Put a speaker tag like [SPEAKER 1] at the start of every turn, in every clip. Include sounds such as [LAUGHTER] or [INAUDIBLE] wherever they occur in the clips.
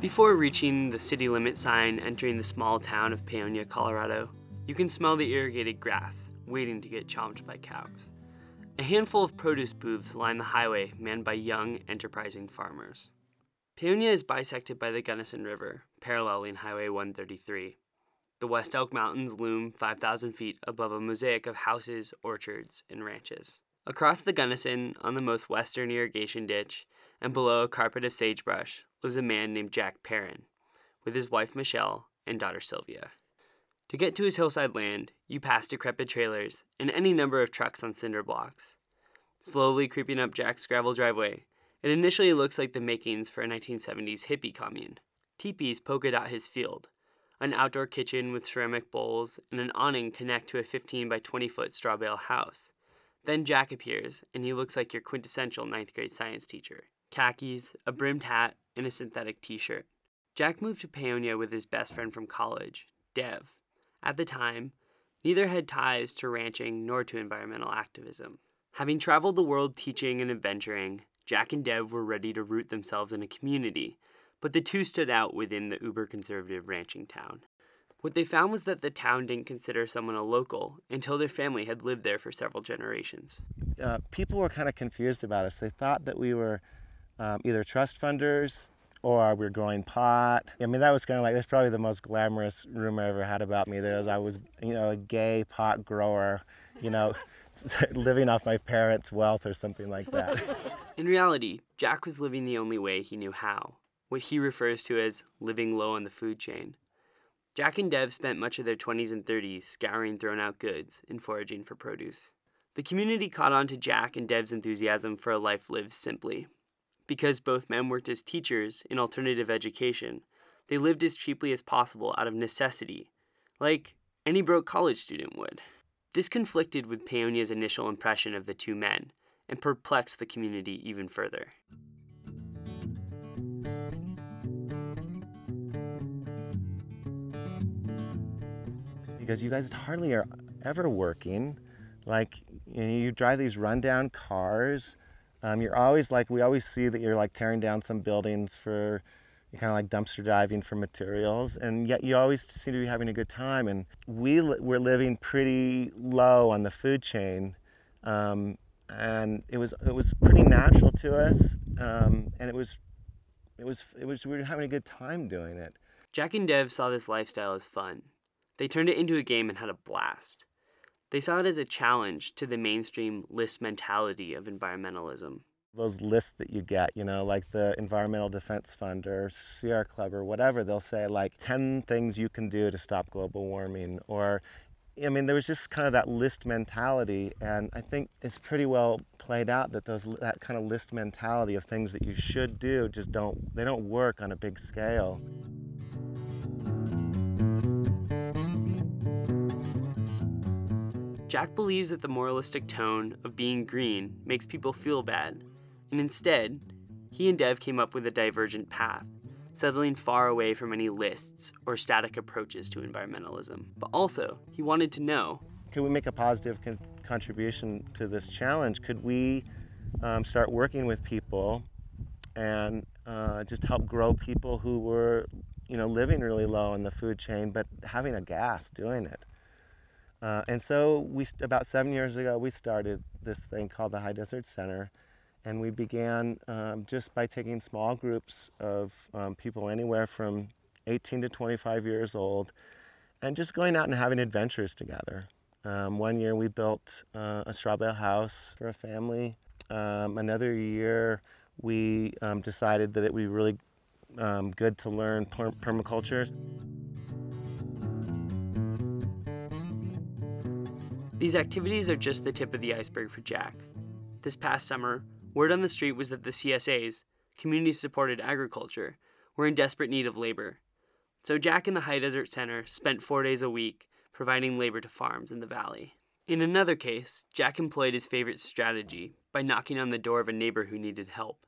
[SPEAKER 1] Before reaching the city limit sign entering the small town of Paonia, Colorado, you can smell the irrigated grass waiting to get chomped by cows. A handful of produce booths line the highway manned by young, enterprising farmers. Paonia is bisected by the Gunnison River, paralleling Highway 133. The West Elk Mountains loom 5,000 feet above a mosaic of houses, orchards, and ranches. Across the Gunnison, on the most western irrigation ditch, and below a carpet of sagebrush, lives a man named Jack Perrin, with his wife Michelle and daughter Sylvia. To get to his hillside land, you pass decrepit trailers and any number of trucks on cinder blocks. Slowly creeping up Jack's gravel driveway, it initially looks like the makings for a 1970s hippie commune. Teepees polka dot his field, an outdoor kitchen with ceramic bowls, and an awning connect to a 15 by 20 foot straw bale house. Then Jack appears, and he looks like your quintessential ninth grade science teacher khakis, a brimmed hat, and a synthetic t shirt. Jack moved to Paonia with his best friend from college, Dev. At the time, neither had ties to ranching nor to environmental activism. Having traveled the world teaching and adventuring, Jack and Dev were ready to root themselves in a community but the two stood out within the uber conservative ranching town. What they found was that the town didn't consider someone a local until their family had lived there for several generations.
[SPEAKER 2] Uh, people were kind of confused about us. They thought that we were um, either trust funders or we are growing pot. I mean, that was kind of like, that's probably the most glamorous rumor I ever had about me. That was I was, you know, a gay pot grower, you know, [LAUGHS] living off my parents' wealth or something like that. [LAUGHS]
[SPEAKER 1] In reality, Jack was living the only way he knew how what he refers to as living low on the food chain. Jack and Dev spent much of their 20s and 30s scouring thrown out goods and foraging for produce. The community caught on to Jack and Dev's enthusiasm for a life lived simply. Because both men worked as teachers in alternative education, they lived as cheaply as possible out of necessity, like any broke college student would. This conflicted with Paonia's initial impression of the two men and perplexed the community even further.
[SPEAKER 2] because you guys hardly are ever working. Like you, know, you drive these rundown cars. Um, you're always like we always see that you're like tearing down some buildings for you kind of like dumpster diving for materials, and yet you always seem to be having a good time. And we we're living pretty low on the food chain, um, and it was it was pretty natural to us, um, and it was it was it was we were having a good time doing it.
[SPEAKER 1] Jack and Dev saw this lifestyle as fun. They turned it into a game and had a blast. They saw it as a challenge to the mainstream list mentality of environmentalism.
[SPEAKER 2] Those lists that you get, you know, like the Environmental Defense Fund or Sierra Club or whatever, they'll say like 10 things you can do to stop global warming. Or, I mean, there was just kind of that list mentality. And I think it's pretty well played out that those that kind of list mentality of things that you should do just don't, they don't work on a big scale.
[SPEAKER 1] Jack believes that the moralistic tone of being green makes people feel bad, and instead, he and Dev came up with a divergent path, settling far away from any lists or static approaches to environmentalism. But also, he wanted to know
[SPEAKER 2] could we make a positive con- contribution to this challenge? Could we um, start working with people and uh, just help grow people who were, you know, living really low in the food chain, but having a gas doing it? Uh, and so we about seven years ago we started this thing called the High Desert Center, and we began um, just by taking small groups of um, people anywhere from 18 to 25 years old, and just going out and having adventures together. Um, one year we built uh, a straw bale house for a family. Um, another year we um, decided that it would be really um, good to learn per- permaculture.
[SPEAKER 1] These activities are just the tip of the iceberg for Jack. This past summer, word on the street was that the CSAs, community supported agriculture, were in desperate need of labor. So Jack and the High Desert Center spent four days a week providing labor to farms in the valley. In another case, Jack employed his favorite strategy by knocking on the door of a neighbor who needed help.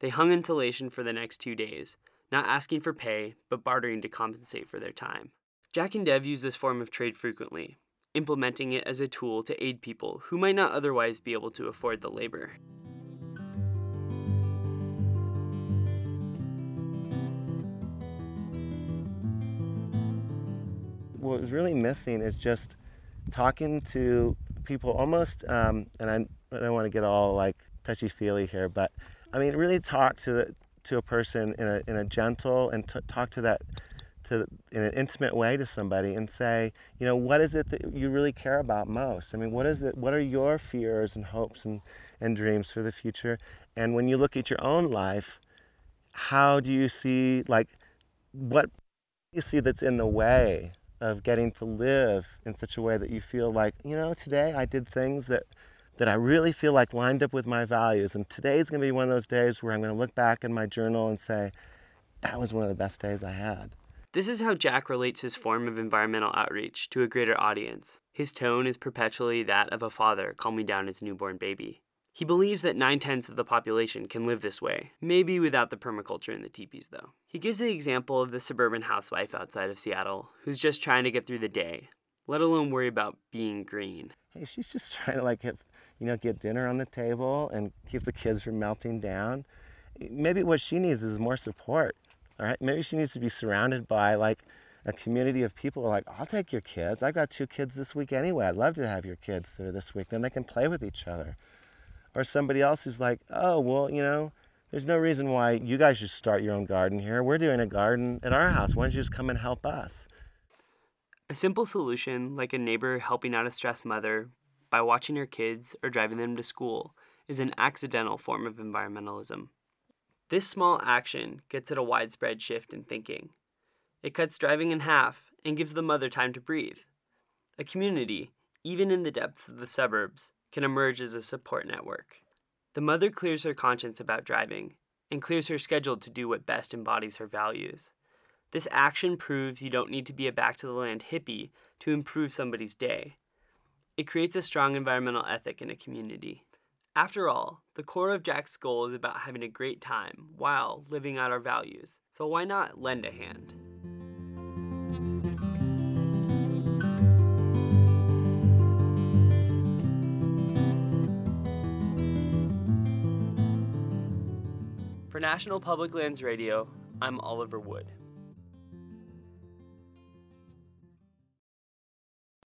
[SPEAKER 1] They hung insulation for the next two days, not asking for pay, but bartering to compensate for their time. Jack and Dev use this form of trade frequently, implementing it as a tool to aid people who might not otherwise be able to afford the labor.
[SPEAKER 2] What was really missing is just talking to people almost, um, and I, I don't want to get all like touchy feely here, but I mean, really talk to the, to a person in a, in a gentle and t- talk to that to in an intimate way to somebody and say, you know, what is it that you really care about most? I mean, what is it? What are your fears and hopes and, and dreams for the future? And when you look at your own life, how do you see like what you see that's in the way of getting to live in such a way that you feel like, you know, today I did things that that I really feel like lined up with my values. And today is going to be one of those days where I'm going to look back in my journal and say, that was one of the best days I had.
[SPEAKER 1] This is how Jack relates his form of environmental outreach to a greater audience. His tone is perpetually that of a father calming down his newborn baby. He believes that nine tenths of the population can live this way, maybe without the permaculture in the teepees, though. He gives the example of the suburban housewife outside of Seattle who's just trying to get through the day, let alone worry about being green.
[SPEAKER 2] Hey, she's just [LAUGHS] trying to like get, you know, get dinner on the table and keep the kids from melting down. Maybe what she needs is more support. All right, maybe she needs to be surrounded by like a community of people who are like, I'll take your kids. I got two kids this week anyway. I'd love to have your kids there this week. Then they can play with each other or somebody else who's like, oh, well, you know, there's no reason why you guys should start your own garden here. We're doing a garden at our house. Why don't you just come and help us?
[SPEAKER 1] A simple solution, like a neighbor helping out a stressed mother by watching her kids or driving them to school, is an accidental form of environmentalism. This small action gets at a widespread shift in thinking. It cuts driving in half and gives the mother time to breathe. A community, even in the depths of the suburbs, can emerge as a support network. The mother clears her conscience about driving and clears her schedule to do what best embodies her values. This action proves you don't need to be a back to the land hippie to improve somebody's day. It creates a strong environmental ethic in a community. After all, the core of Jack's goal is about having a great time while living out our values, so why not lend a hand? For National Public Lands Radio, I'm Oliver Wood.